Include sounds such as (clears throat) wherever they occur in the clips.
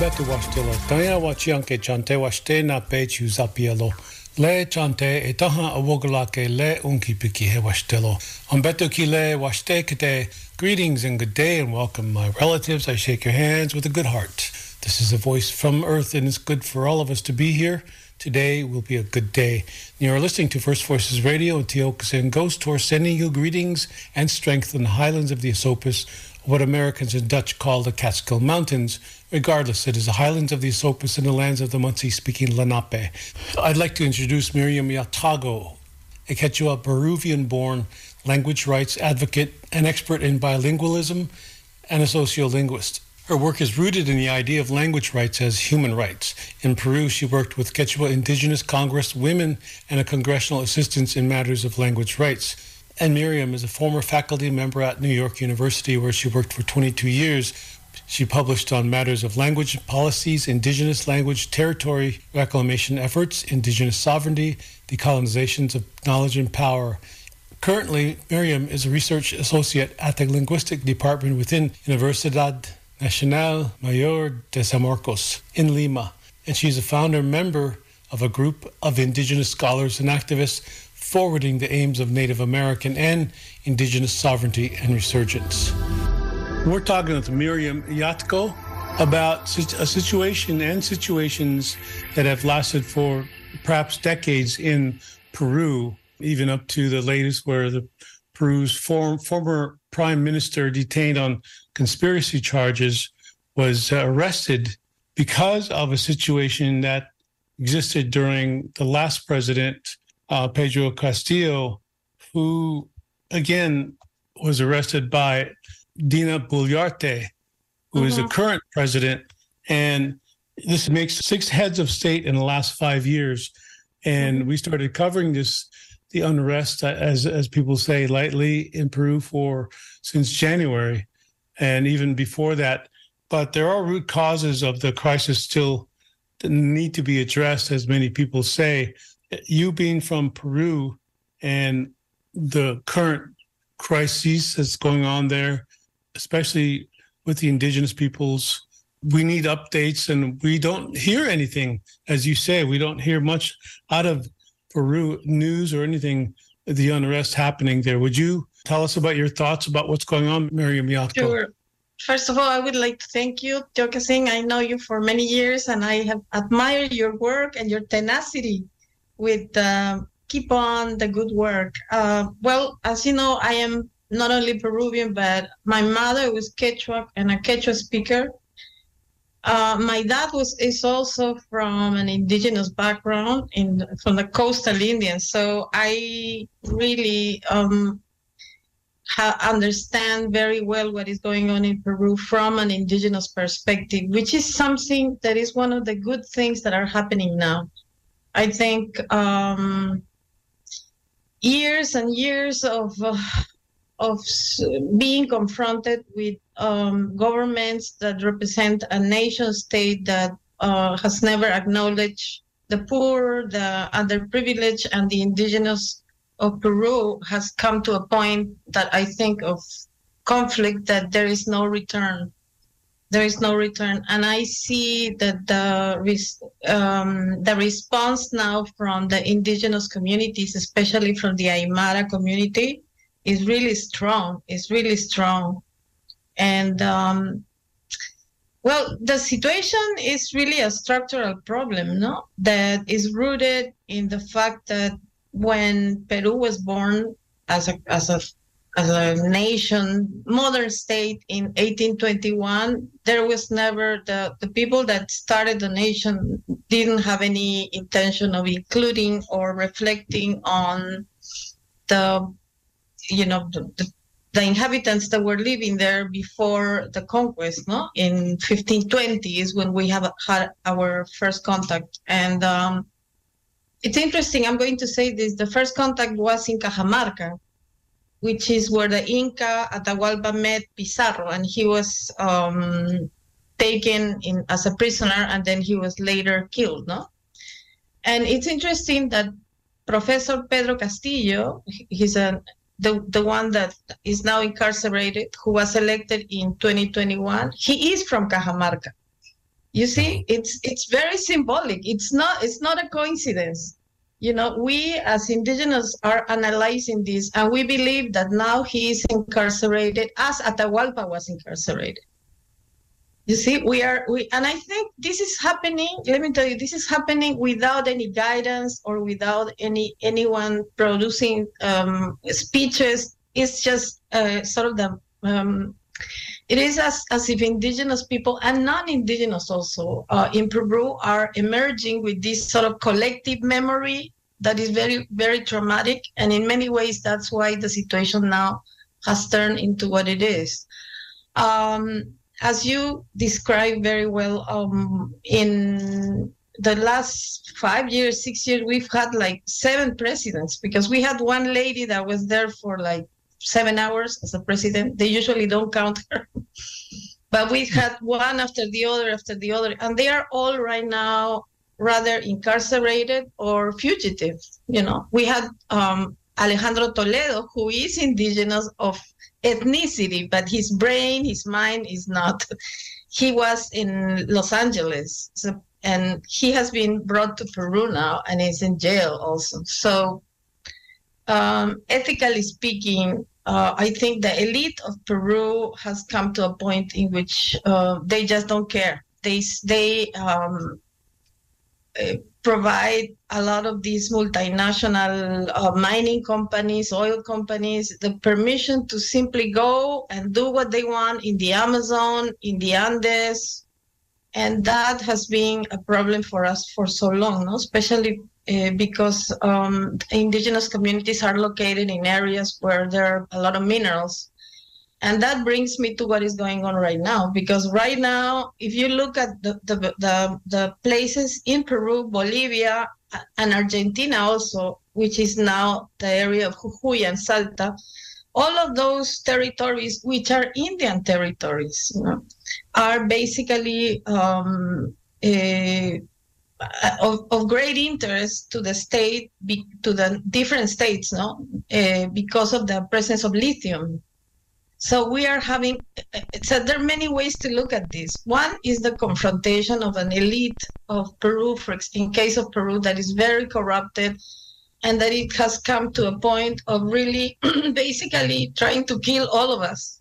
Ambetu washtilo, taya wachianke chante washte na pechu zapielo. Le chante e taha awogolake le unki piki he washtilo. Ambetu ki le washte kite. Greetings and good day and welcome my relatives. I shake your hands with a good heart. This is a voice from Earth and it's good for all of us to be here. Today will be a good day. You are listening to First Voices Radio and Tiokasin Ghosthorse sending you greetings and strength in the highlands of the Esopus, what Americans and Dutch call the Catskill Mountains. Regardless, it is the highlands of the Esopus and the lands of the Munsee speaking Lenape. I'd like to introduce Miryam Yataco, a Quechua Peruvian born language rights advocate and expert in bilingualism and a sociolinguist. Her work is rooted in the idea of language rights as human rights. In Peru, she worked with Quechua Indigenous Congress women and a congressional assistance in matters of language rights. And Miriam is a former faculty member at New York University, where she worked for 22 years. She published on matters of language policies, indigenous language territory reclamation efforts, indigenous sovereignty, decolonizations of knowledge and power. Currently, Miryam is a research associate at the linguistic department within Universidad Nacional Mayor de San Marcos in Lima, and she's a founder member of a group of indigenous scholars and activists forwarding the aims of Native American and indigenous sovereignty and resurgence. We're talking with Miryam Yataco about a situation and situations that have lasted for perhaps decades in Peru, even up to the latest where the Peru's form, former prime minister detained on conspiracy charges was uh, arrested because of a situation that existed during the last president, uh, Pedro Castillo, who again was arrested by Dina Boluarte, who mm-hmm. is the current president. And this makes six heads of state in the last five years. And we started covering this the unrest, as as people say lightly, in Peru for since January, and even before that. But there are root causes of the crisis still that need to be addressed, as many people say. You being from Peru and the current crises that's going on there, especially with the indigenous peoples, we need updates and we don't hear anything. As you say, we don't hear much out of Peru news or anything, the unrest happening there. Would you tell us about your thoughts about what's going on, Miryam Yataco? Sure. First of all, I would like to thank you, Tiokasin. I know you for many years and I have admired your work and your tenacity with uh, keep on the good work. Uh, well, as you know, I am not only Peruvian, but my mother was Quechua and a Quechua speaker. Uh, my dad was is also from an indigenous background in from the coastal Indians, so I really um, ha- understand very well what is going on in Peru from an indigenous perspective, which is something that is one of the good things that are happening now. I think um, years and years of uh, of being confronted with um, governments that represent a nation state that uh, has never acknowledged the poor, the underprivileged, and the indigenous of Peru has come to a point that I think of conflict that there is no return. There is no return, and I see that the um, the response now from the indigenous communities, especially from the Aymara community, is really strong. It's really strong, and um, well, the situation is really a structural problem, no? That is rooted in the fact that when Peru was born as a as a as a nation, modern state in 1821, there was never the, the people that started the nation didn't have any intention of including or reflecting on the, you know, the, the, the inhabitants that were living there before the conquest, no? In 1520 is when we have had our first contact. And um, it's interesting, I'm going to say this, the first contact was in Cajamarca, which is where the Inca Atahualpa met Pizarro, and he was um, taken in as a prisoner, and then he was later killed. No, and it's interesting that Professor Pedro Castillo, he's a the the one that is now incarcerated, who was elected in 2021. He is from Cajamarca. You see, it's it's very symbolic. It's not it's not a coincidence you know, we as indigenous are analyzing this, and we believe that now he is incarcerated as Atahualpa was incarcerated. You see, we are we, and I think this is happening. Let me tell you, this is happening without any guidance or without any anyone producing um, speeches. It's just uh, sort of the. Um, it is as, as if indigenous people and non-indigenous also uh, in Peru are emerging with this sort of collective memory that is very, very traumatic. And in many ways, that's why the situation now has turned into what it is. Um, as you described very well, um, in the last five years, six years, we've had like seven presidents because we had one lady that was there for like seven hours as a president. They usually don't count her. (laughs) but we had one after the other after the other. And they are all right now rather incarcerated or fugitive. You know, we had um, Alejandro Toledo, who is indigenous of ethnicity, but his brain, his mind is not. He was in Los Angeles, so, and he has been brought to Peru now and is in jail also. So, um, ethically speaking, uh, I think the elite of Peru has come to a point in which uh, they just don't care. They they um, uh, provide a lot of these multinational uh, mining companies, oil companies, the permission to simply go and do what they want in the Amazon, in the Andes. And that has been a problem for us for so long, no? especially uh, because um, indigenous communities are located in areas where there are a lot of minerals. And that brings me to what is going on right now, because right now, if you look at the, the, the, the places in Peru, Bolivia, and Argentina also, which is now the area of Jujuy and Salta, all of those territories, which are Indian territories, you know, are basically um, a, of, of, great interest to the state, to the different states, no, uh, because of the presence of lithium. So we are having, so there are many ways to look at this. One is the confrontation of an elite of Peru, for in case of Peru, that is very corrupted and that it has come to a point of really (clears throat) basically trying to kill all of us.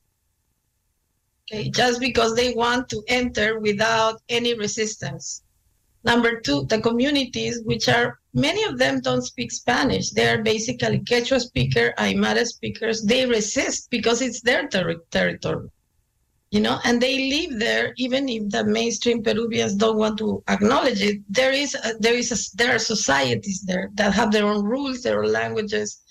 Okay, just because they want to enter without any resistance. Number two, the communities, which are many of them don't speak Spanish. They are basically Quechua speaker, Aymara speakers. They resist because it's their ter- territory, you know, and they live there even if the mainstream Peruvians don't want to acknowledge it. There is a, there is a, there are societies there that have their own rules, their own languages.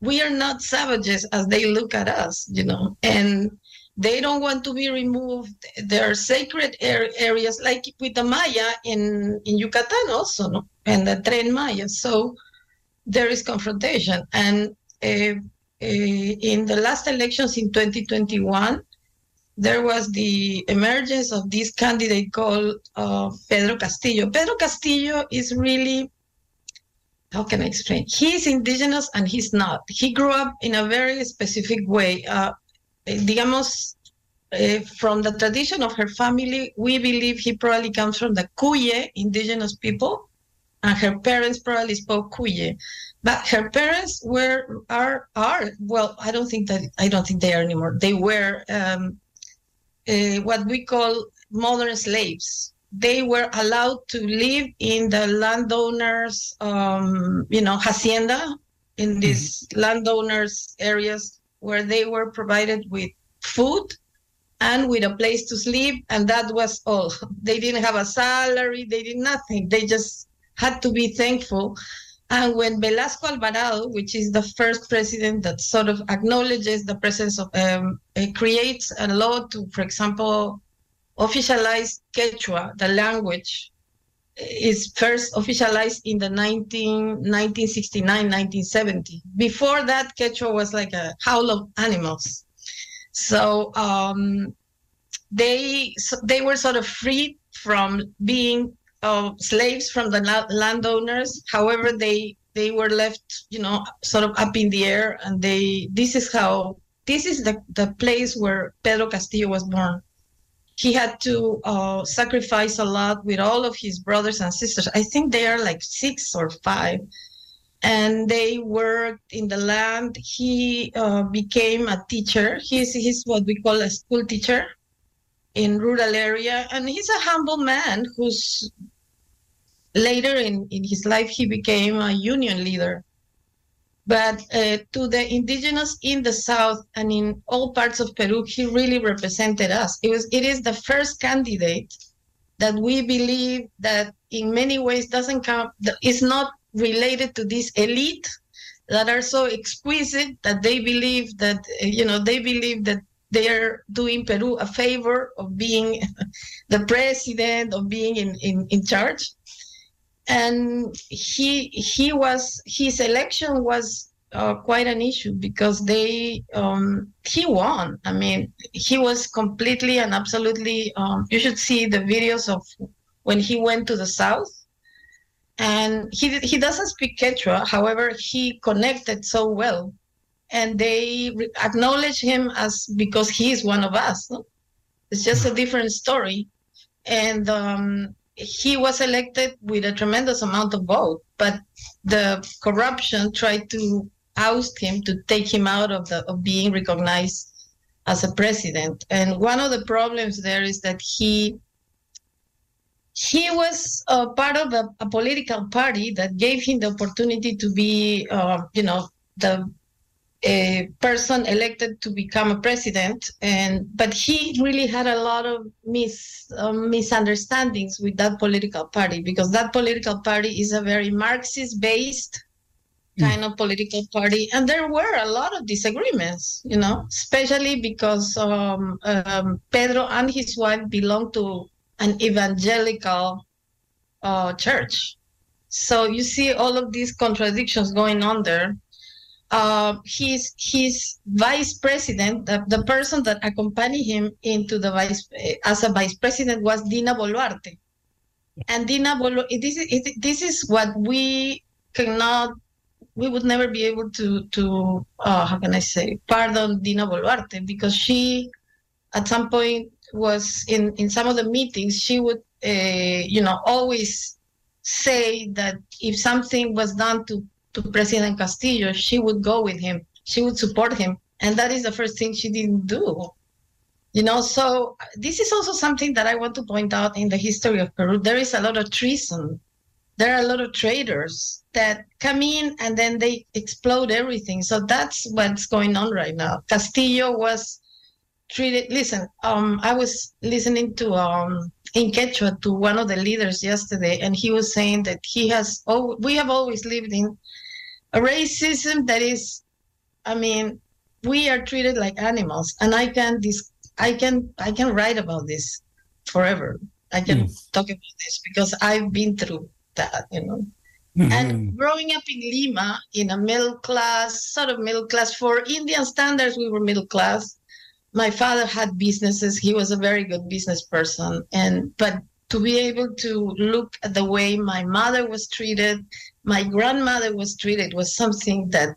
We are not savages as they look at us, you know, and they don't want to be removed. There are sacred areas like with the Maya in, in Yucatan also, no? and the Tren Maya. So there is confrontation. And uh, uh, in the last elections in 2021, there was the emergence of this candidate called uh, Pedro Castillo. Pedro Castillo is really, how can I explain? He's indigenous and he's not. He grew up in a very specific way. Uh, digamos, uh, from the tradition of her family, we believe he probably comes from the Culle indigenous people, and her parents probably spoke Culle. But her parents were are are well, I don't think that I don't think they are anymore. They were um, uh, what we call modern slaves. They were allowed to live in the landowners, um, you know, hacienda, in these mm-hmm. landowners areas where they were provided with food and with a place to sleep and that was all. (laughs) They didn't have a salary they did nothing. They just had to be thankful. And when velasco alvarado which is the first president that sort of acknowledges the presence of um, creates a law to for example officialize quechua the language is first officialized in the 19, 1969 1970 before that quechua was like a howl of animals so um, they so they were sort of freed from being uh, slaves from the la- landowners. However, they they were left, you know, sort of up in the air, and they this is how this is the the place where Pedro Castillo was born. He had to uh, sacrifice a lot with all of his brothers and sisters. I think they are like six or five and they worked in the land. He uh, became a teacher. He's he's what we call a school teacher in rural area, and he's a humble man who's later in, in his life he became a union leader. But uh, to the indigenous in the south and in all parts of Peru, he really represented us. It was it is the first candidate that we believe that in many ways doesn't come is not related to this elite that are so exquisite that they believe that you know they believe that they are doing Peru a favor of being (laughs) the president of being in, in, in charge and he he was his election was uh, quite an issue because they um, he won i mean he was completely and absolutely um, you should see the videos of when he went to the south and he he doesn't speak Quechua. However, he connected so well, and they acknowledge him as because he is one of us. No? It's just a different story, and um, he was elected with a tremendous amount of vote, but the corruption tried to oust him to take him out of the of being recognized as a president. And one of the problems there is that he he was uh, part of a, a, political party that gave him the opportunity to be, uh, you know, the a person elected to become a president and but he really had a lot of mis um, misunderstandings with that political party because that political party is a very marxist based hmm. kind mm. of political party and there were a lot of disagreements you know especially because um, um, pedro and his wife belonged to an evangelical uh, church. So you see all of these contradictions going on there. Uh, his his vice president, the, the person that accompanied him into the vice as a vice president was Dina Boluarte, and Dina Boluarte. This is this is what we cannot. We would never be able to to uh, how can I say pardon Dina Boluarte because she, at some point, was in in some of the meetings she would uh, you know always say that if something was done to to president castillo she would go with him. She would support him. And that is the first thing she didn't do. You know so this is also something that i want to point out in the history of peru. There is a lot of treason. There are a lot of traitors that come in and then they explode everything. So that's what's going on right now. Castillo was treated. Listen, um, I was listening to um in Quechua to one of the leaders yesterday, and he was saying that he has. Oh, we have always lived in a racism that is. I mean, we are treated like animals, and I can this. I can I can write about this forever. I can mm. talk about this because I've been through that, you know. Mm-hmm. And growing up in Lima, in a middle class, sort of middle class, for Indian standards, we were middle class my father had businesses he was a very good business person and but to be able to look at the way my mother was treated my grandmother was treated was something that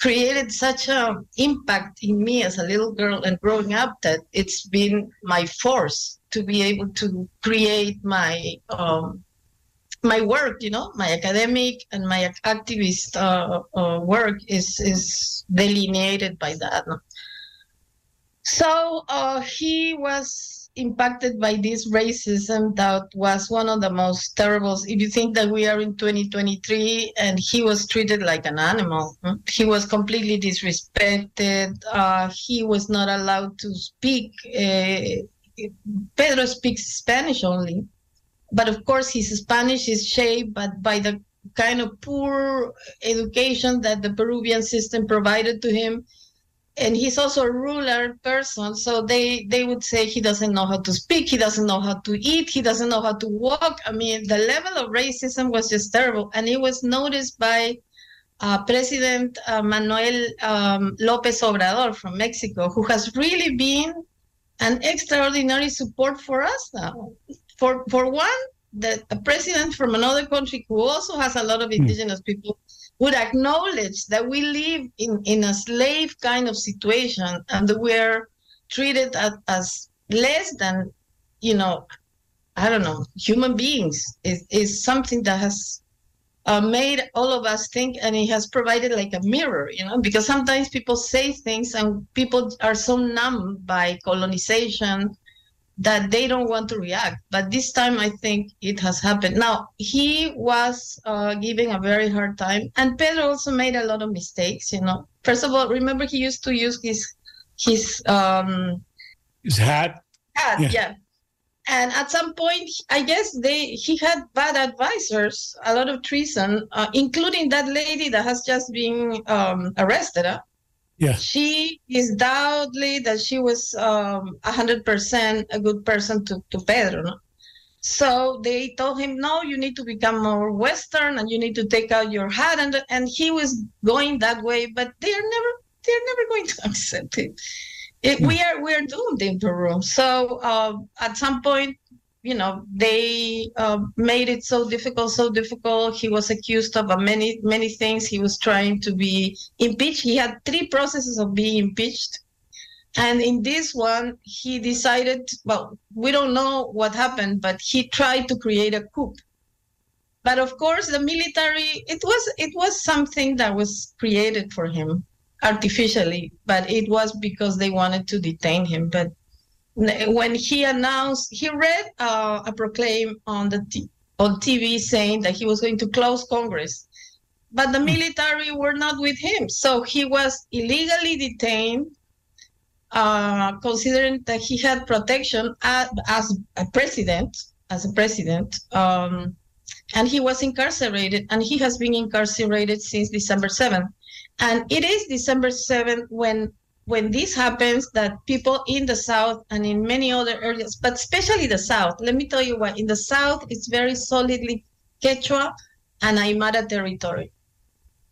created such an impact in me as a little girl and growing up that it's been my force to be able to create my um, my work, you know, my academic and my activist uh, uh, work is is delineated by that. So uh, he was impacted by this racism that was one of the most terrible. If you think that we are in 2023 and he was treated like an animal, hmm, he was completely disrespected. Uh, he was not allowed to speak. Uh, Pedro speaks Spanish only, but of course his Spanish is shaped but by the kind of poor education that the Peruvian system provided to him and he's also a ruler person so they they would say he doesn't know how to speak he doesn't know how to eat he doesn't know how to walk i mean the level of racism was just terrible and it was noticed by uh, president uh, manuel um, lopez obrador from mexico who has really been an extraordinary support for us now for for one the a president from another country who also has a lot of hmm. indigenous people would acknowledge that we live in, in a slave kind of situation and that we're treated as, as less than, you know, I don't know, human beings is, is something that has uh, made all of us think and it has provided like a mirror, you know, because sometimes people say things and people are so numb by colonization that they don't want to react. But this time, I think it has happened. Now, he was uh, giving a very hard time, and Pedro also made a lot of mistakes. You know, first of all, remember he used to use his his um his hat. Hat, yeah. yeah. And at some point, I guess they he had bad advisors, a lot of treason, uh, including that lady that has just been um, arrested. Huh? Yeah. She is doubtly that she was um, 100% a good person to, to Pedro. No? So they told him, no, you need to become more Western and you need to take out your hat. And, and he was going that way, but they're never, they're never going to accept it. it we are, we are doomed in Peru. So uh, at some point, you know they uh, made it so difficult so difficult. He was accused of many many things. He was trying to be impeached. He had three processes of being impeached. And in this one he decided well we don't know what happened but he tried to create a coup. But of course the military it was it was something that was created for him artificially but it was because they wanted to detain him. But when he announced, he read uh, a proclaim on the t- on TV saying that he was going to close Congress, but the hmm. military were not with him, so he was illegally detained. Uh, considering that he had protection as, as a president, as a president, um, and he was incarcerated, and he has been incarcerated since December 7th. And it is December 7th when when this happens that people in the south and in many other areas but especially the south let me tell you why. In the south it's very solidly quechua and aymara territory.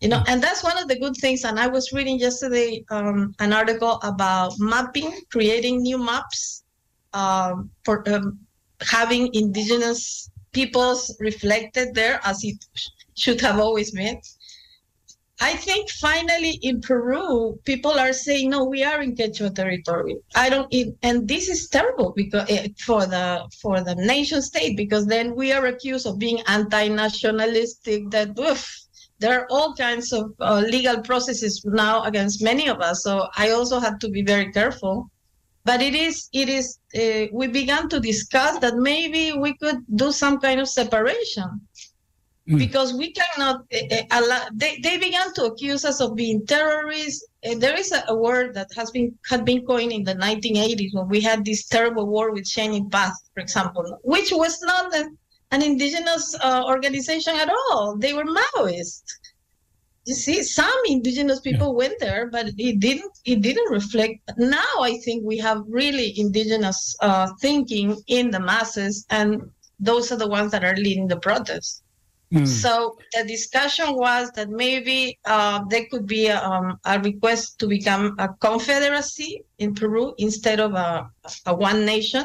You know and that's one of the good things and i was reading yesterday um, an article about mapping creating new maps um, for um, having indigenous peoples reflected there as it should have always been I think finally in Peru, people are saying, no, we are in Quechua territory. I don't, and this is terrible because eh, for the for the nation state because then we are accused of being anti-nationalistic. That oof, there are all kinds of uh, legal processes now against many of us. So I also had to be very careful. But it is it is uh, we began to discuss that maybe we could do some kind of separation. Because we cannot uh, allow. They, they began to accuse us of being terrorists. Uh, there is a, a, word that has been had been coined in the 1980s when we had this terrible war with Shining Path, for example, which was not an, an indigenous uh, organization at all. They were Maoists. You see, some indigenous people yeah. went there, but it didn't. It didn't reflect. Now I think we have really indigenous uh, thinking in the masses, and those are the ones that are leading the protests. Mm. So the discussion was that maybe uh, there could be a, um, a, request to become a confederacy in Peru instead of a, a one nation,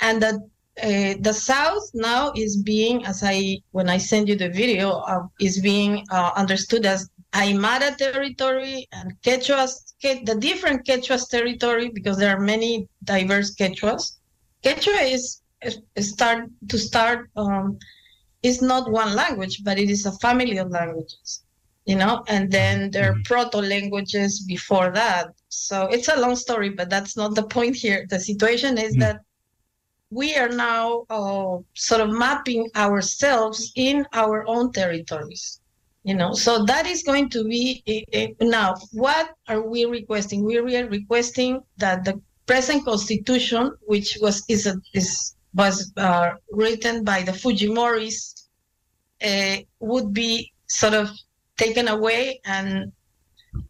and that uh, the South now is being, as I when I send you the video, uh, is being uh, understood as Aymara territory and Quechua's, the different Quechua territory, because there are many diverse Quechuas. Quechua is, is start to start um, is not one language, but it is a family of languages, you know. And then there are mm-hmm. proto languages before that. So it's a long story, but that's not the point here. The situation is mm-hmm. that we are now uh, sort of mapping ourselves in our own territories you know so that is going to be now what are we requesting we are requesting that the present constitution which was is a, is was uh, written by the fujimoris uh, would be sort of taken away and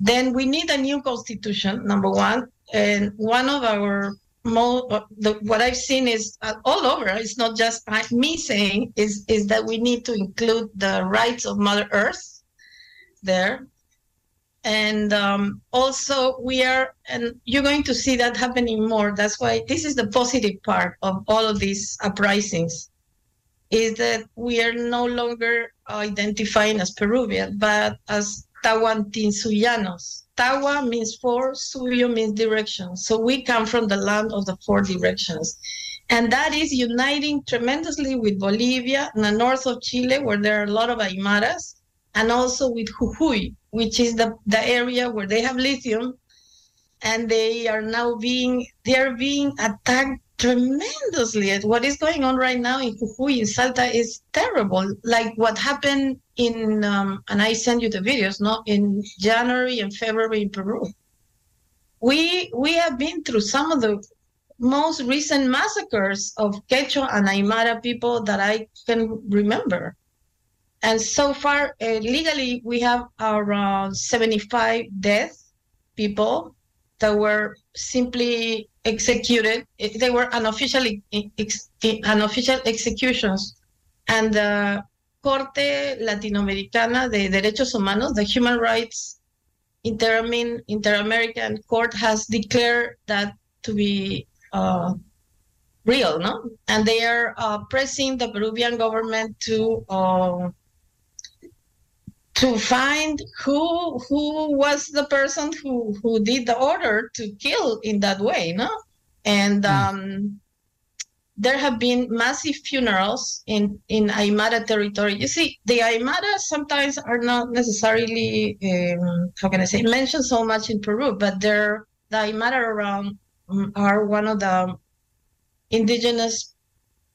then we need a new constitution number one and one of our uh, the, what I've seen is uh, all over. It's not just me saying is is that we need to include the rights of Mother Earth there, and um, also we are and you're going to see that happening more. That's why this is the positive part of all of these uprisings, is that we are no longer identifying as Peruvian, but as Tahuantinsuyanos Tawa means four, Suyo means direction. So we come from the land of the four directions. And that is uniting tremendously with Bolivia and the north of Chile, where there are a lot of Aymaras, and also with Jujuy, which is the, the area where they have lithium. And they are now being they are being attacked tremendously. What is going on right now in Jujuy, in Salta, is terrible. Like what happened in, um, and I send you the videos, no, in January and February in Peru. We we have been through some of the most recent massacres of Quechua and Aymara people that I can remember. And so far, uh, legally, we have around 75 dead people that were simply executed. They were unofficial, ex, unofficial executions. And the Corte Latinoamericana de Derechos Humanos, the Human Rights Inter-American Court has declared that to be uh, real, no? And they are uh, pressing the Peruvian government to uh, to find who who was the person who who did the order to kill in that way no? And mm. um, there have been massive funerals in in aymara territory. You see the aymara sometimes are not necessarily um, how can i say mentioned so much in peru but they're the aymara around um, are one of the indigenous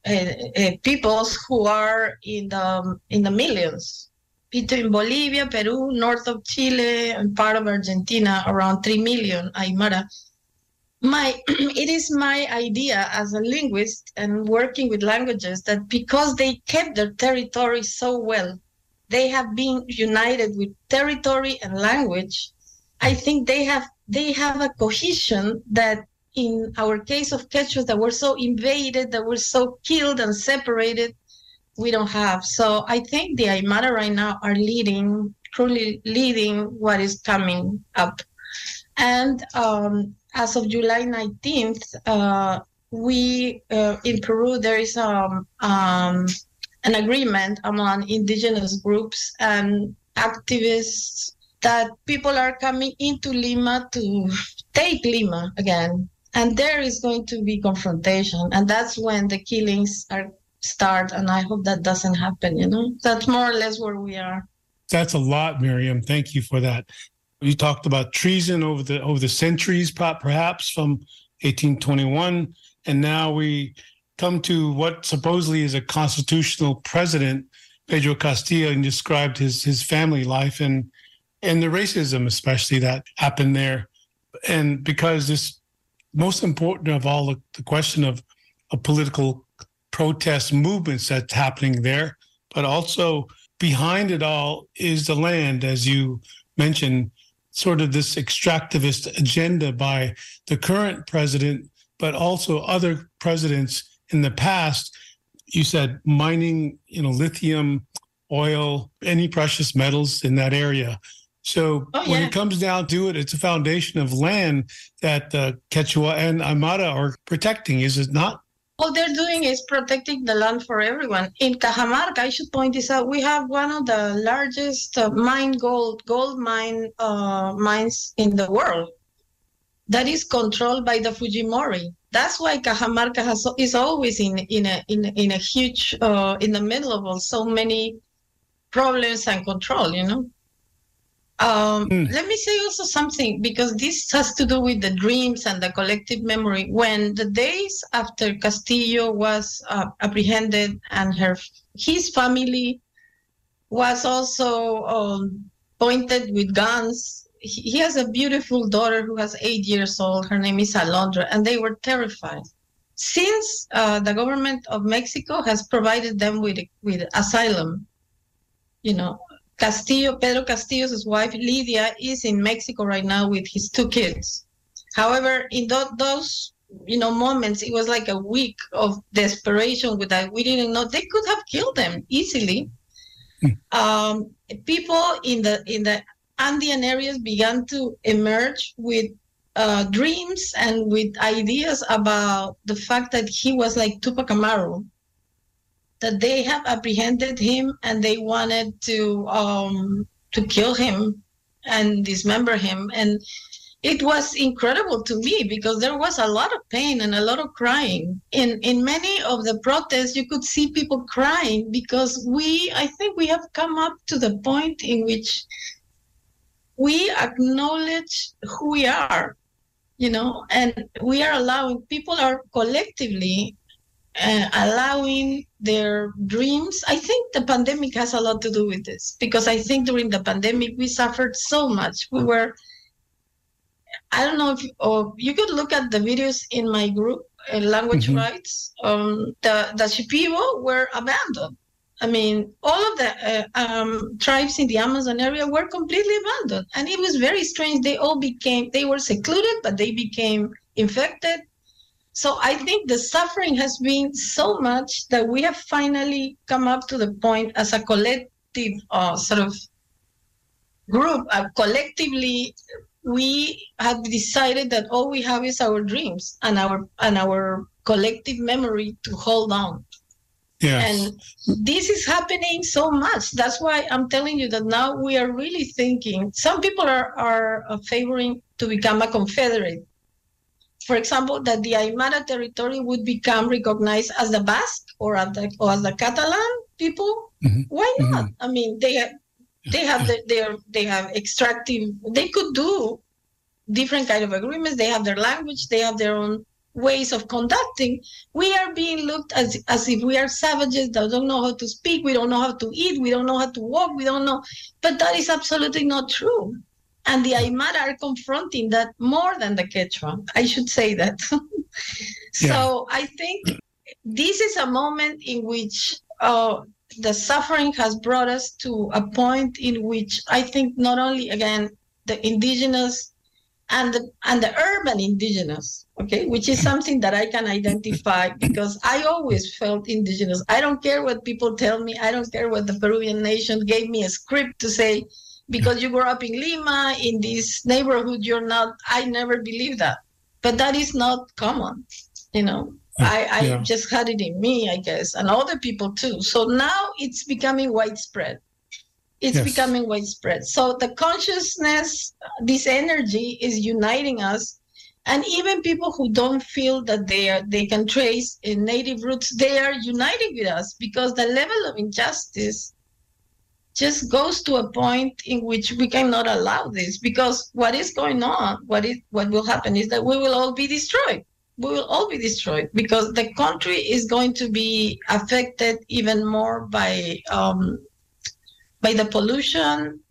uh, uh, peoples who are in the in the millions between Bolivia, Peru, north of Chile, and part of Argentina, around 3 million Aymara. My, (clears throat) it is my idea as a linguist and working with languages that because they kept their territory so well, they have been united with territory and language. I think they have they have a cohesion that in our case of Quechua that were so invaded, that were so killed and separated, we don't have. So I think the Aymara right now are leading, truly leading what is coming up. And um, as of July 19th, uh, we uh, in Peru there is um, um, an agreement among indigenous groups and activists that people are coming into Lima to take Lima again. And there is going to be confrontation. And that's when the killings are start and i hope that doesn't happen you know? That's more or less where we are. That's a lot Miryam. Thank you for that. You talked about treason over the over the centuries perhaps from 1821 and now we come to what supposedly is a constitutional president pedro castillo and described his his family life and and the racism especially that happened there. And because this most important of all the, the question of a political protest movements that's happening there, but also behind it all is the land, as you mentioned, sort of this extractivist agenda by the current president, but also other presidents in the past. You said mining, you know, lithium, oil, any precious metals in that area. So oh, yeah. when it comes down to it, it's a foundation of land that uh, Quechua and Aymara are protecting, is it not? All they're doing is protecting the land for everyone. In Cajamarca, I should point this out, we have one of the largest uh, mine gold gold mine uh, mines in the world that is controlled by the Fujimori. That's why Cajamarca has, is always in in a in, in a huge uh, in the middle of all so many problems and control. You know. Um, mm. Let me say also something because this has to do with the dreams and the collective memory. When the days after Castillo was uh, apprehended and her his family was also um, pointed with guns, he, he has a beautiful daughter who has eight years old. Her name is Alondra, and they were terrified. Since uh, the government of Mexico has provided them with with asylum, you know, Castillo, Pedro Castillo's wife, Lydia, is in Mexico right now with his two kids. However, in th- those you know moments, it was like a week of desperation with that. We didn't know they could have killed them easily. Hmm. Um, people in the in the Andean areas began to emerge with uh, dreams and with ideas about the fact that he was like Tupac Amaru, that they have apprehended him and they wanted to um, to kill him and dismember him. And it was incredible to me because there was a lot of pain and a lot of crying. In in many of the protests you could see people crying because we i think we have come up to the point in which we acknowledge who we are you know and we are allowing people are collectively uh, allowing their dreams. I think the pandemic has a lot to do with this because I think during the pandemic we suffered so much. We were, I don't know if or you could look at the videos in my group, uh, Language mm-hmm. Rights. Um, the the Shipibo were abandoned. I mean, all of the uh, um, tribes in the Amazon area were completely abandoned, and it was very strange. They all became they were secluded, but they became infected so I think the suffering has been so much that we have finally come up to the point as a collective uh, sort of group, uh, collectively, we have decided that all we have is our dreams and our and our collective memory to hold on. Yes. And this is happening so much. That's why I'm telling you that now we are really thinking. Some people are, are favoring to become a confederate for example, that the Aymara territory would become recognized as the Basque or as the, or as the Catalan people. Mm-hmm. Why not? Mm-hmm. I mean, they have they have the, their they have extractive. They could do different kind of agreements. They have their language. They have their own ways of conducting. We are being looked as as if we are savages that don't know how to speak. We don't know how to eat. We don't know how to walk. We don't know. But that is absolutely not true. And the Aymara are confronting that more than the Quechua. I should say that. (laughs) so yeah. I think this is a moment in which uh, the suffering has brought us to a point in which I think not only again the indigenous and the and the urban indigenous, okay, which is something that I can identify (laughs) because I always felt indigenous. I don't care what people tell me. I don't care what the Peruvian nation gave me a script to say because you grew up in Lima, in this neighborhood, you're not, I never believed that. But that is not common, you know. I, I yeah. just had it in me, I guess, and other people too. So now it's becoming widespread. It's yes. becoming widespread. So the consciousness, this energy is uniting us. And even people who don't feel that they are they can trace in native roots, they are uniting with us because the level of injustice just goes to a point in which we cannot allow this because what is going on what is what will happen is that we will all be destroyed. We will all be destroyed because the country is going to be affected even more by um, by the pollution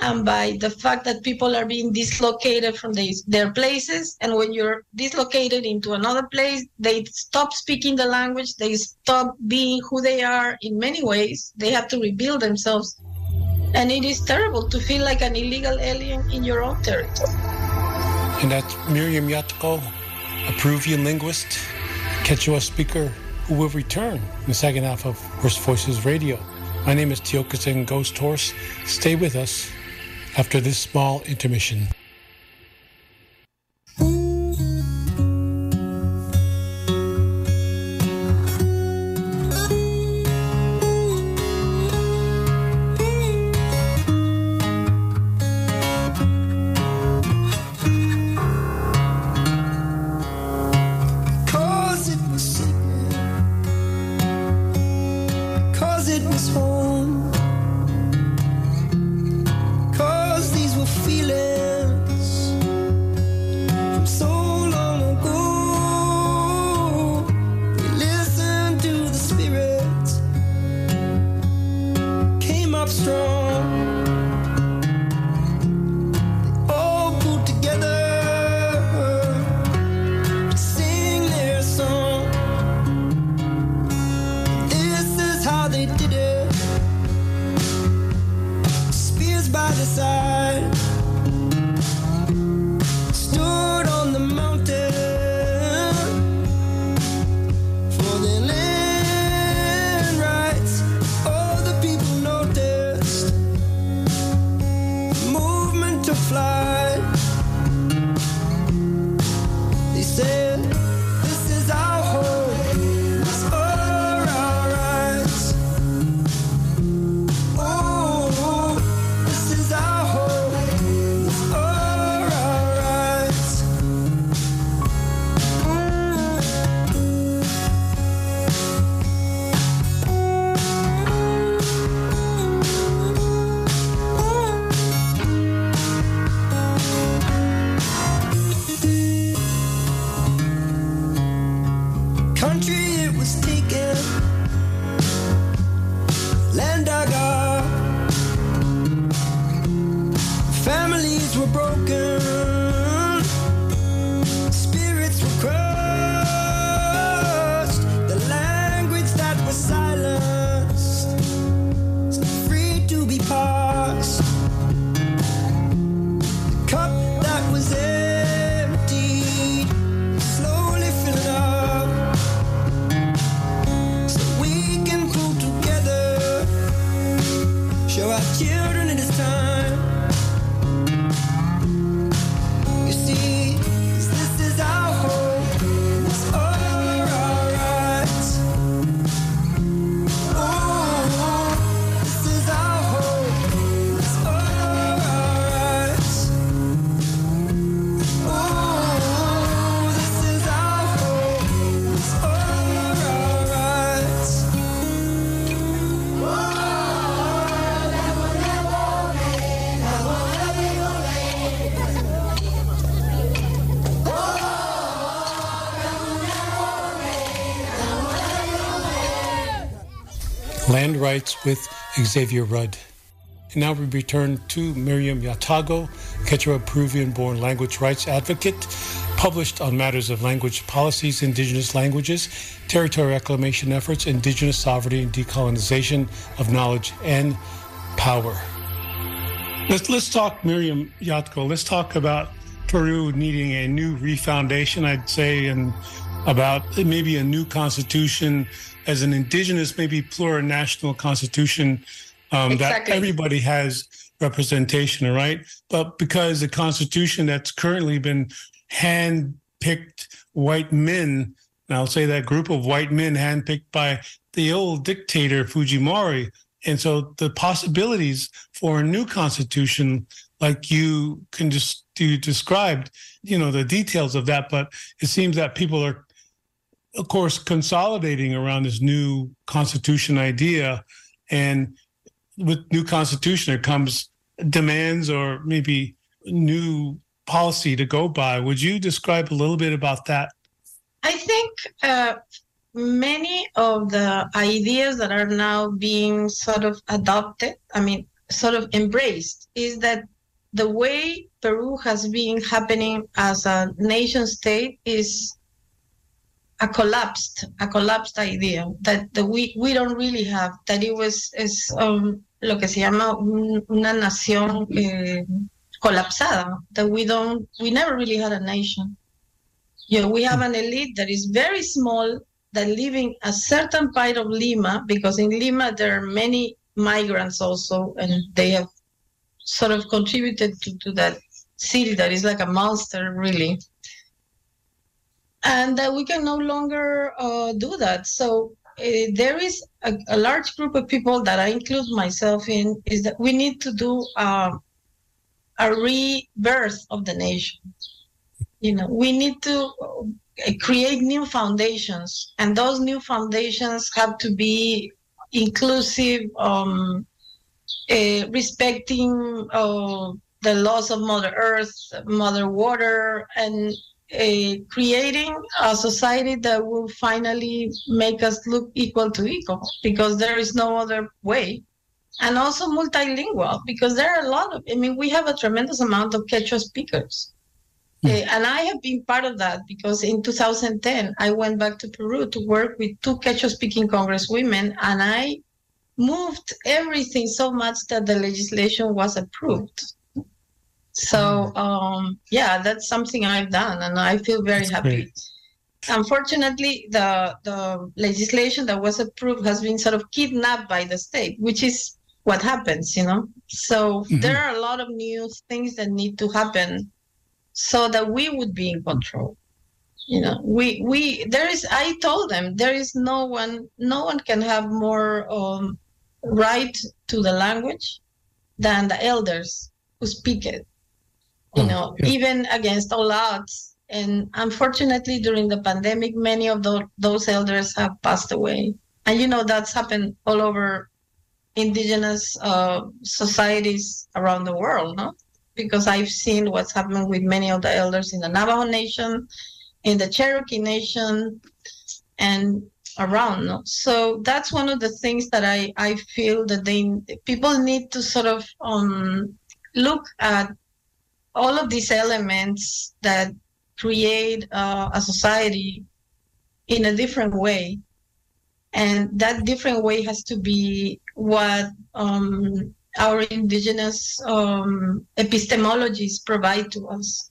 and by the fact that people are being dislocated from these, their places and when you're dislocated into another place they stop speaking the language they stop being who they are in many ways they have to rebuild themselves and it is terrible to feel like an illegal alien in your own territory. And that's Miryam Yataco, a Peruvian linguist, Quechua speaker, who will return in the second half of First Voices Radio. My name is Tiokasin Ghosthorse. Stay with us after this small intermission. Land Rights with Xavier Rudd. And now we return to Miryam Yataco, Quechua Peruvian born language rights advocate, published on matters of language policies, indigenous languages, territory reclamation efforts, indigenous sovereignty, and decolonization of knowledge and power. Let's, let's talk, Miryam Yataco, let's talk about Peru needing a new refoundation, I'd say, and about maybe a new constitution as an indigenous, maybe plurinational constitution um, exactly. that everybody has representation, right? But because the constitution that's currently been hand-picked white men, and I'll say that group of white men handpicked by the old dictator Fujimori, and so the possibilities for a new constitution, like you can just you described, you know, the details of that, but it seems that people are of course, consolidating around this new constitution idea. And with new constitution, there comes demands or maybe new policy to go by. Would you describe a little bit about that? I think uh, many of the ideas that are now being sort of adopted, I mean, sort of embraced, is that the way Peru has been happening as a nation state is a collapsed a collapsed idea that, that we, we don't really have that it was es um, lo que se llama un, una nación eh, colapsada that we don't we never really had a nation. Yeah we have an elite that is very small that live in a certain part of lima because in lima there are many migrants also and they have sort of contributed to, to that city that is like a monster really and that we can no longer uh, do that. So uh, there is a, a, large group of people that I include myself in is that we need to do uh, a rebirth of the nation. You know, we need to uh, create new foundations, and those new foundations have to be inclusive, um, uh, respecting the laws of Mother Earth, Mother Water, and uh, creating a society that will finally make us look equal to equal because there is no other way. And also multilingual because there are a lot of, I mean, we have a tremendous amount of Quechua speakers. Uh, and I have been part of that because in 2010, I went back to Peru to work with two Quechua speaking congresswomen, and I moved everything so much that the legislation was approved. So, um, yeah, that's something I've done, and I feel very That's happy. great. Unfortunately, the, the legislation that was approved has been sort of kidnapped by the state, which is what happens, you know? So, Mhm. there are a lot of new things that need to happen so that we would be in control you know we we there is i told them there is no one no one can have more um, right to the language than the elders who speak it you Oh, know yeah. even against all odds and unfortunately during the pandemic many of those those elders have passed away and you know that's happened all over indigenous uh, societies around the world no because I've seen what's happened with many of the elders in the Navajo Nation, in the Cherokee Nation, and around. no? So that's one of the things that I, I feel that they people need to sort of um, look at all of these elements that create uh, a society in a different way. And that different way has to be what um, our indigenous um, epistemologies provide to us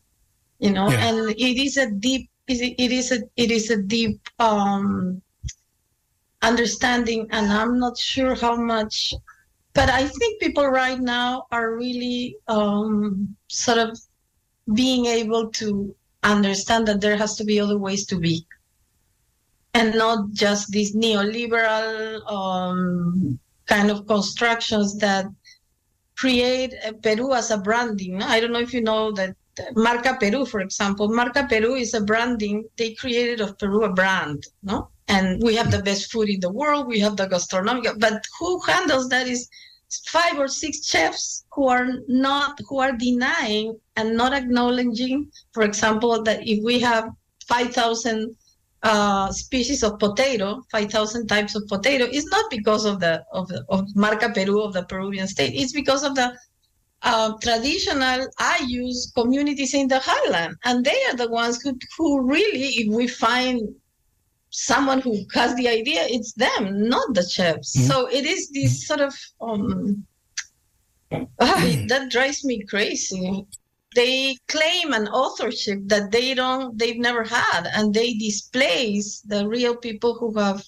you know Yeah. and it is a deep it is a it is a deep um, understanding and i'm not sure how much but i think people right now are really um, sort of being able to understand that there has to be other ways to be and not just these neoliberal um, kind of constructions that create Peru as a branding. I don't know if you know that Marca Peru, for example, Marca Peru is a branding they created of Peru a brand, no? And we have the best food in the world. We have the gastronomic, but who handles that is five or six chefs who are not who are denying and not acknowledging, for example, that if we have five thousand uh, species of potato, 5,000 types of potato, is not because of the of, of Marca Peru of the Peruvian state. It's because of the uh, traditional Ayllus communities in the highland, and they are the ones who who really, if we find someone who has the idea, it's them, not the chefs. Mhm. So it is this sort of um, ah, that drives me crazy they claim an authorship that they don't they've never had and they displace the real people who have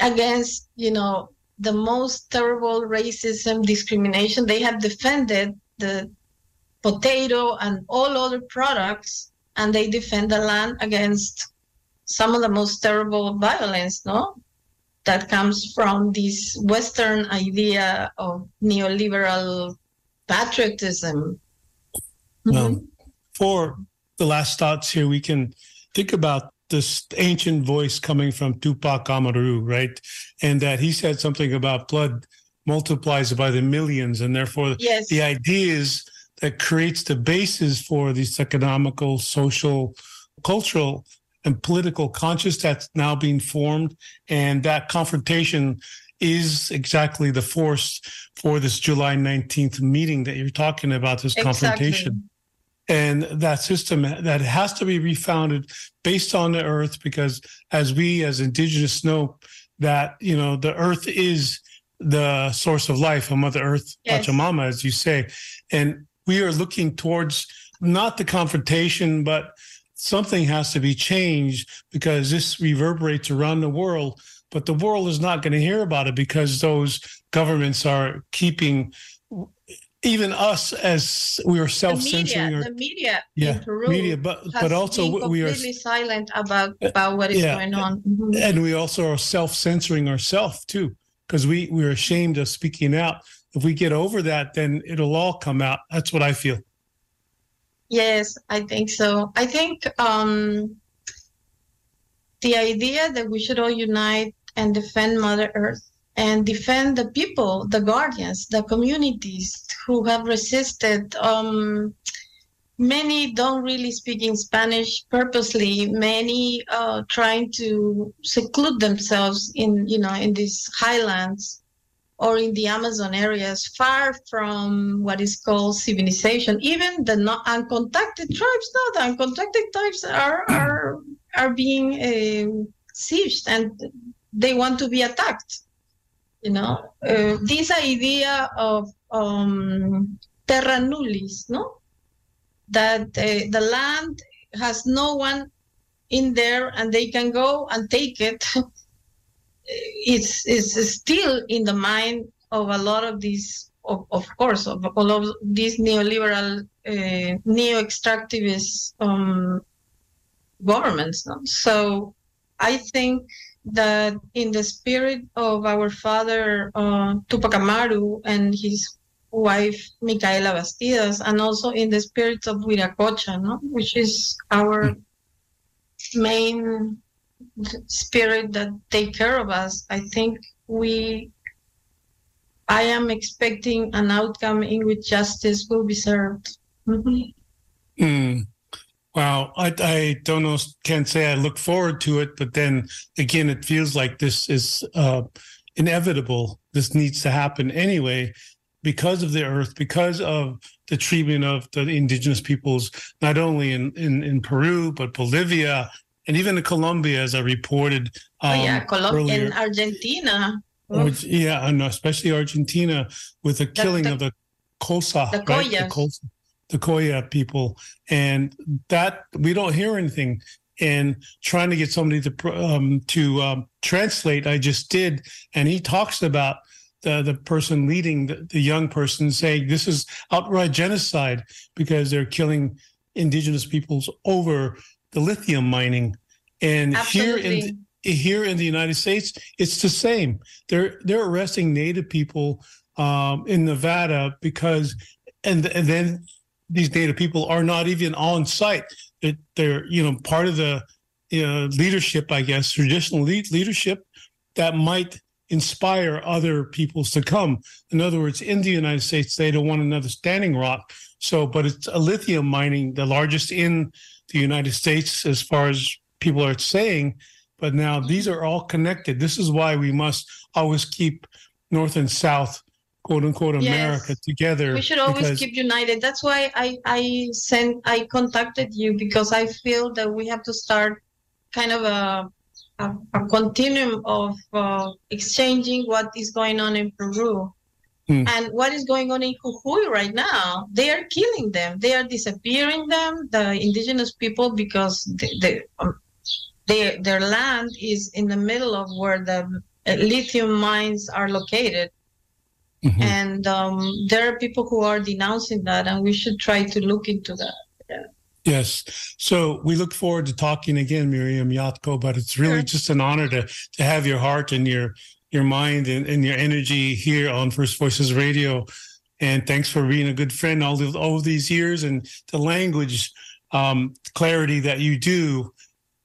against you know the most terrible racism discrimination. They have defended the potato and all other products and they defend the land against some of the most terrible violence no? That comes from this western idea of neoliberal patriotism. Well, Mhm. for the last thoughts here, we can think about this ancient voice coming from Tupac Amaru, right? And that he said something about blood multiplies by the millions, and therefore yes the ideas that creates the basis for this economical, social, cultural, and political conscious that's now being formed. And that confrontation is exactly the force for this July 19th meeting that you're talking about, this confrontation. And that system that has to be refounded based on the earth, because as we as indigenous know that, you know, the earth is the source of life, a Mother Earth, Yes. Pachamama, as you say. And we are looking towards not the confrontation, but something has to be changed because this reverberates around the world. But the world is not going to hear about it because those governments are keeping even us as we are self-censoring media, our the media Yeah, in Peru media, but but also we are completely silent about about what is Yeah. going on. Mhm. and we also are self-censoring ourselves too because we we're ashamed of speaking out if we get over that then it'll all come out that's what i feel Yes, I think so. I think um, the idea that we should all unite and defend Mother Earth and defend the people, the guardians, the communities who have resisted. Um, many don't really speak in Spanish purposely. Many uh, trying to seclude themselves in, you know, in these highlands or in the Amazon areas, far from what is called civilization. Even the uncontacted tribes, no, the uncontacted tribes are are are being uh, sieged and they want to be attacked. You know, uh, this idea of um, terra nullius, no, that uh, the land has no one in there and they can go and take it (laughs) it's, it's still in the mind of a lot of these, of, of course, of all of these neoliberal, uh, neo-extractivist um, governments. No? So I think that in the spirit of our father uh, Tupac Amaru and his wife Micaela Bastidas, and also in the spirit of Viracocha, no? which is our main spirit that take care of us, I think we, I am expecting an outcome in which justice will be served. Mm-hmm. Mm. Wow, I, I don't know, can't say I look forward to it, but then again, it feels like this is uh, inevitable. This needs to happen anyway because of the earth, because of the treatment of the indigenous peoples, not only in, in, in Peru, but Bolivia, and even in Colombia, as I reported. Um, oh, yeah, Colombia and Argentina. Which, yeah, and especially Argentina with the killing the, of the Xhosa, the right? The, the Colla people, and that we don't hear anything. And trying to get somebody to um, to um, translate, I just did, and he talks about the the person leading the, the young person saying this is outright genocide because they're killing indigenous peoples over the lithium mining, and Absolutely. here in here in the United States, it's the same. They're they're arresting Native people um, in Nevada because, and and then these Native people are not even on site. They're, they're you know part of the leadership, I guess, traditional leadership that might inspire other peoples to come. In other words, in the United States, they don't want another standing rock. So, but it's a lithium mining, the largest in the United States as far as people are saying. But now these are all connected. This is why we must always keep North and South, quote unquote, America yes. together. We should always keep united. That's why I I sent I contacted you because I feel that we have to start kind of a a, a continuum of uh, exchanging what is going on in Peru Mm. And what is going on in Jujuy right now? They are killing them. They are disappearing them, the indigenous people, because they, they, um, they, their land is in the middle of where the lithium mines are located. Mm-hmm. And um, there are people who are denouncing that, and we should try to look into that. Yeah. Yes. So we look forward to talking again, Miryam Yataco, but it's really sure. just an honor to, to have your heart and your your mind and, and your energy here on First Voices Radio. And thanks for being a good friend all, of, all these years and the language um, clarity that you do,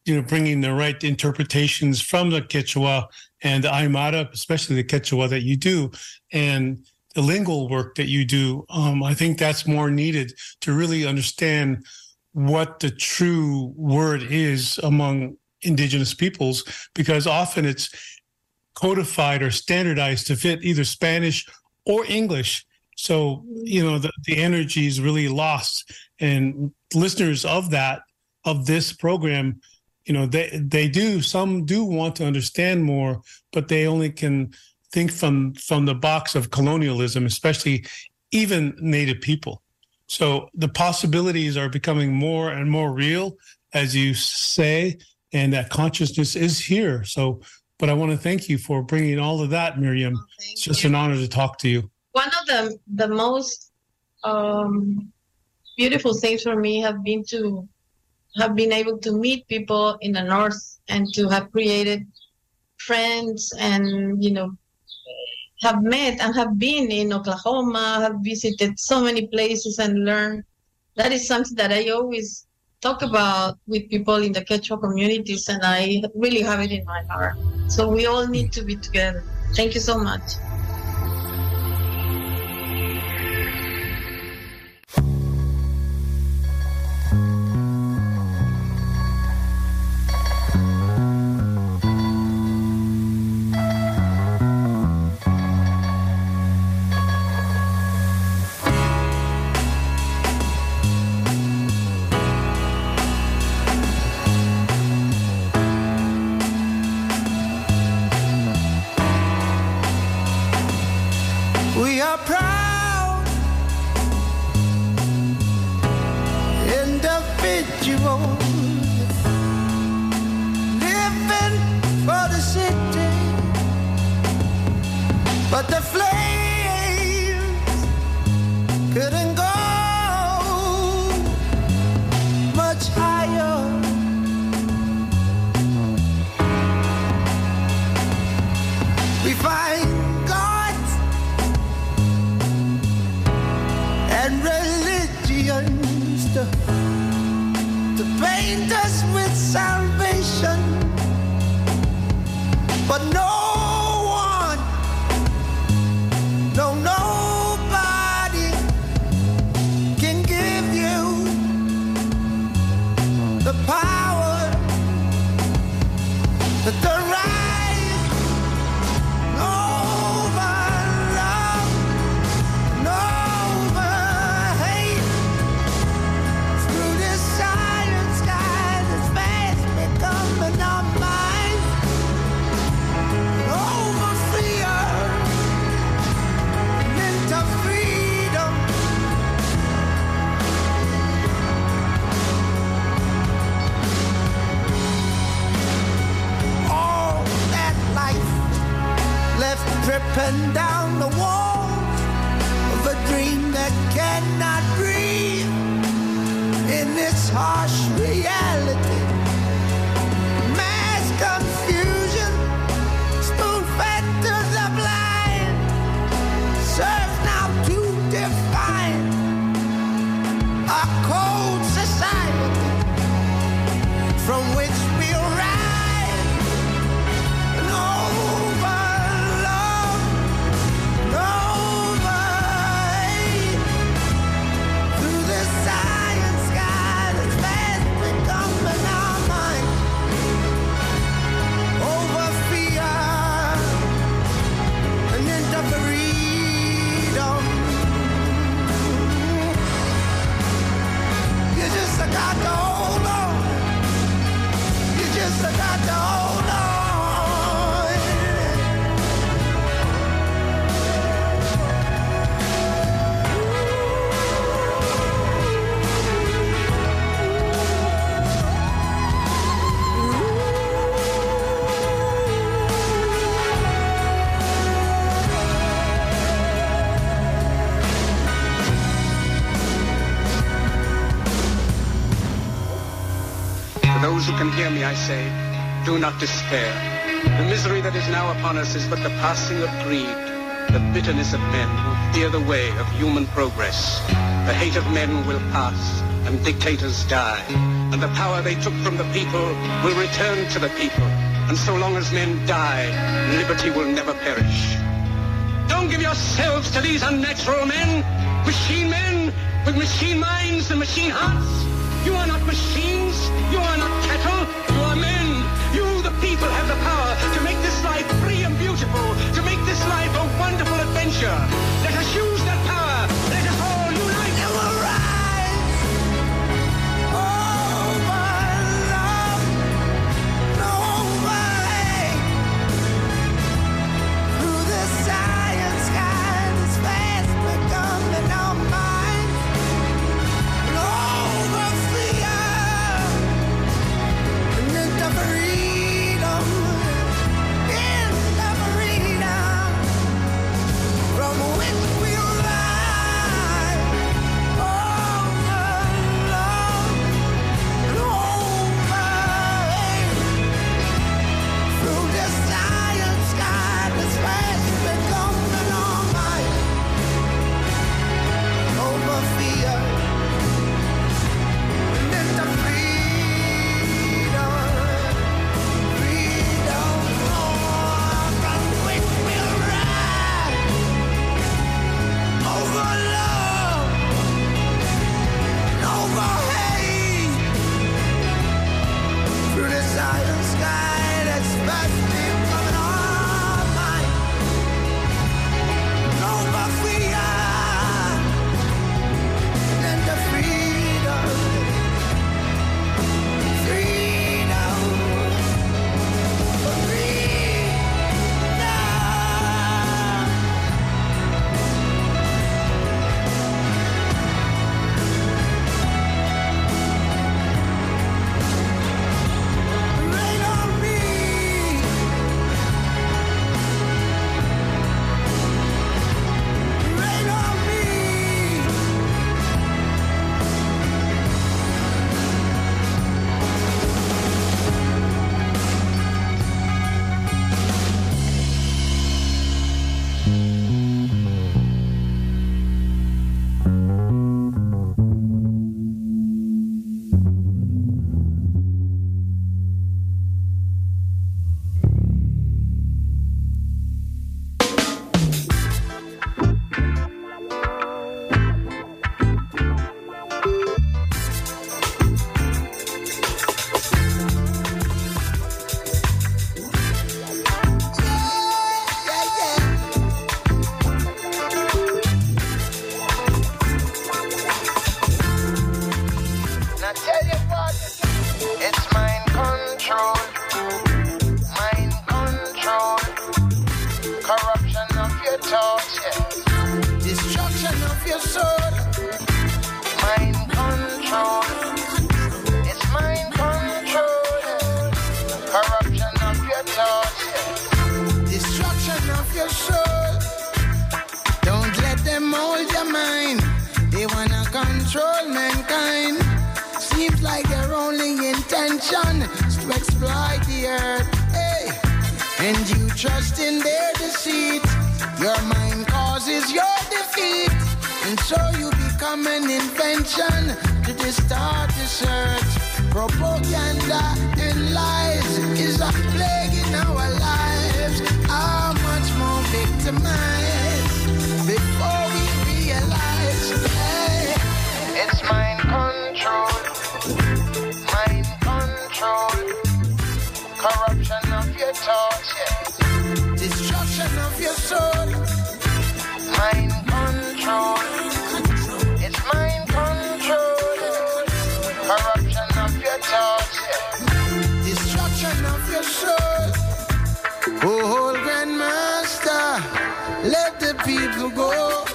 you know, bringing the right interpretations from the Quechua and the Aymara, especially the Quechua that you do, and the lingual work that you do. Um, I think that's more needed to really understand what the true word is among indigenous peoples, because often it's codified or standardized to fit either Spanish or English. So, you know, the, the energy is really lost. And listeners of that, of this program, you know, they, they do, some do want to understand more, but they only can think from, from the box of colonialism, especially even Native people. So the possibilities are becoming more and more real, as you say, and that consciousness is here. So but I want to thank you for bringing all of that, Miryam. Oh, it's just you. an honor to talk to you. One of the the most um, beautiful things for me have been to have been able to meet people in the north and to have created friends and you know have met and have been in Oklahoma, have visited so many places and learned. That is something that I always talk about with people in the Quechua communities, and I really have it in my heart. So we all need to be together. Thank you so much. Me, I say, do not despair. The misery that is now upon us is but the passing of greed, the bitterness of men who fear the way of human progress. The hate of men will pass, and dictators die, and the power they took from the people will return to the people. And so long as men die, liberty will never perish. Don't give yourselves to these unnatural men, machine men with machine minds and machine hearts. You are not machines. You are not wonderful and you trust in their deceit. Your mind causes your defeat, and so you become an invention to distort the search. Propaganda and lies is a plague in our lives. How much more victimized before we realize hey, it's mind control? corruption of your thoughts, yeah. destruction of your soul, mind control. It's mind control, corruption of your thoughts, yeah. destruction of your soul. Oh, old grandmaster, let the people go.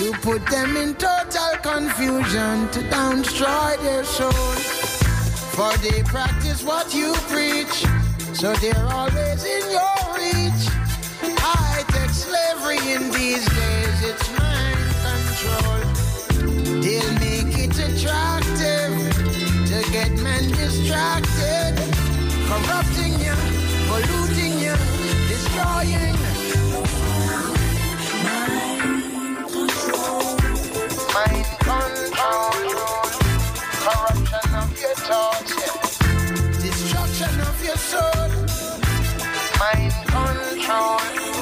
You put them in total confusion to destroy their soul. For they practice what you preach, so they're always in your reach. I tech slavery in these days, it's mind control. They'll make it attractive to get men distracted, corrupting you, polluting you, destroying. Mind control, mind control, corrupt. your should. Mind control.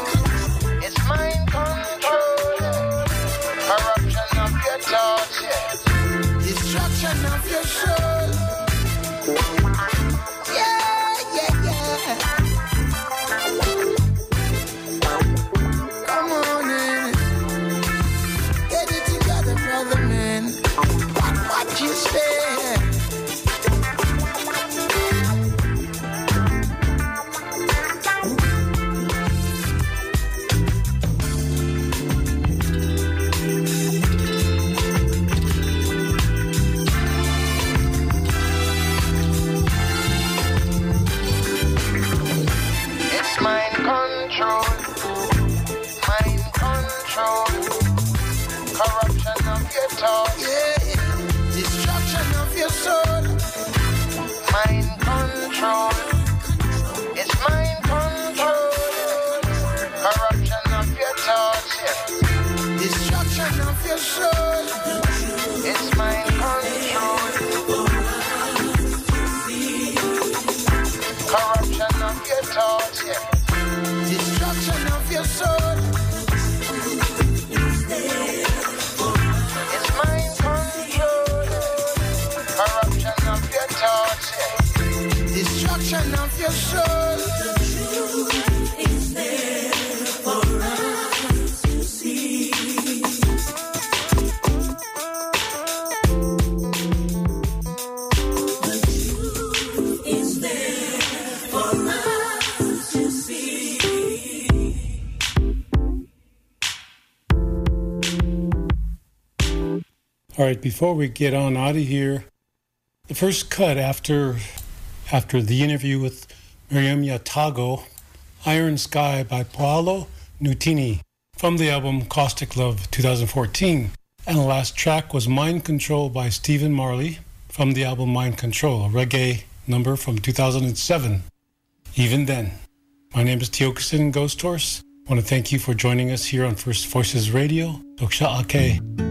right, before we get on out of here, the first cut after after the interview with Miryam Yataco, Iron Sky by Paolo Nutini from the album Caustic Love 2014. And the last track was Mind Control by Stephen Marley from the album Mind Control, a reggae number from 2007. Even then, my name is Tiokasin Ghosthorse. I want to thank you for joining us here on First Voices Radio. Toksha Ake.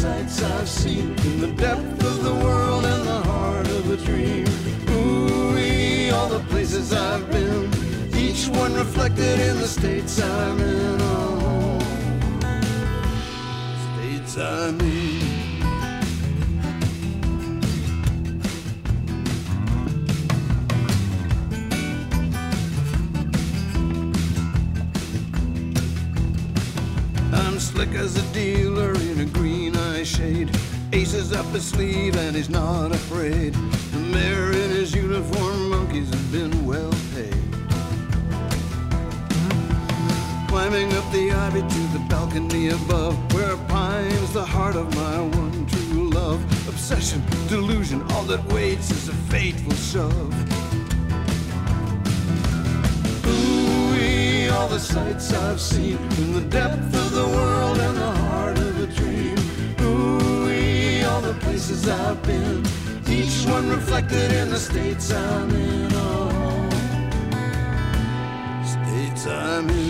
sights I've seen in the depth of the world and the heart of a dream. Ooh, all the places I've been, each one reflected in the states I'm in. Oh, states I'm in. slick as a dealer in a Aces up his sleeve and he's not afraid. The mayor in his uniform, monkeys have been well paid. Climbing up the ivy to the balcony above, where pines the heart of my one true love. Obsession, delusion, all that waits is a fateful shove. all the sights I've seen in the depth of the world and the heart the places I've been, each one reflected in the states I'm in. Oh, states I'm in.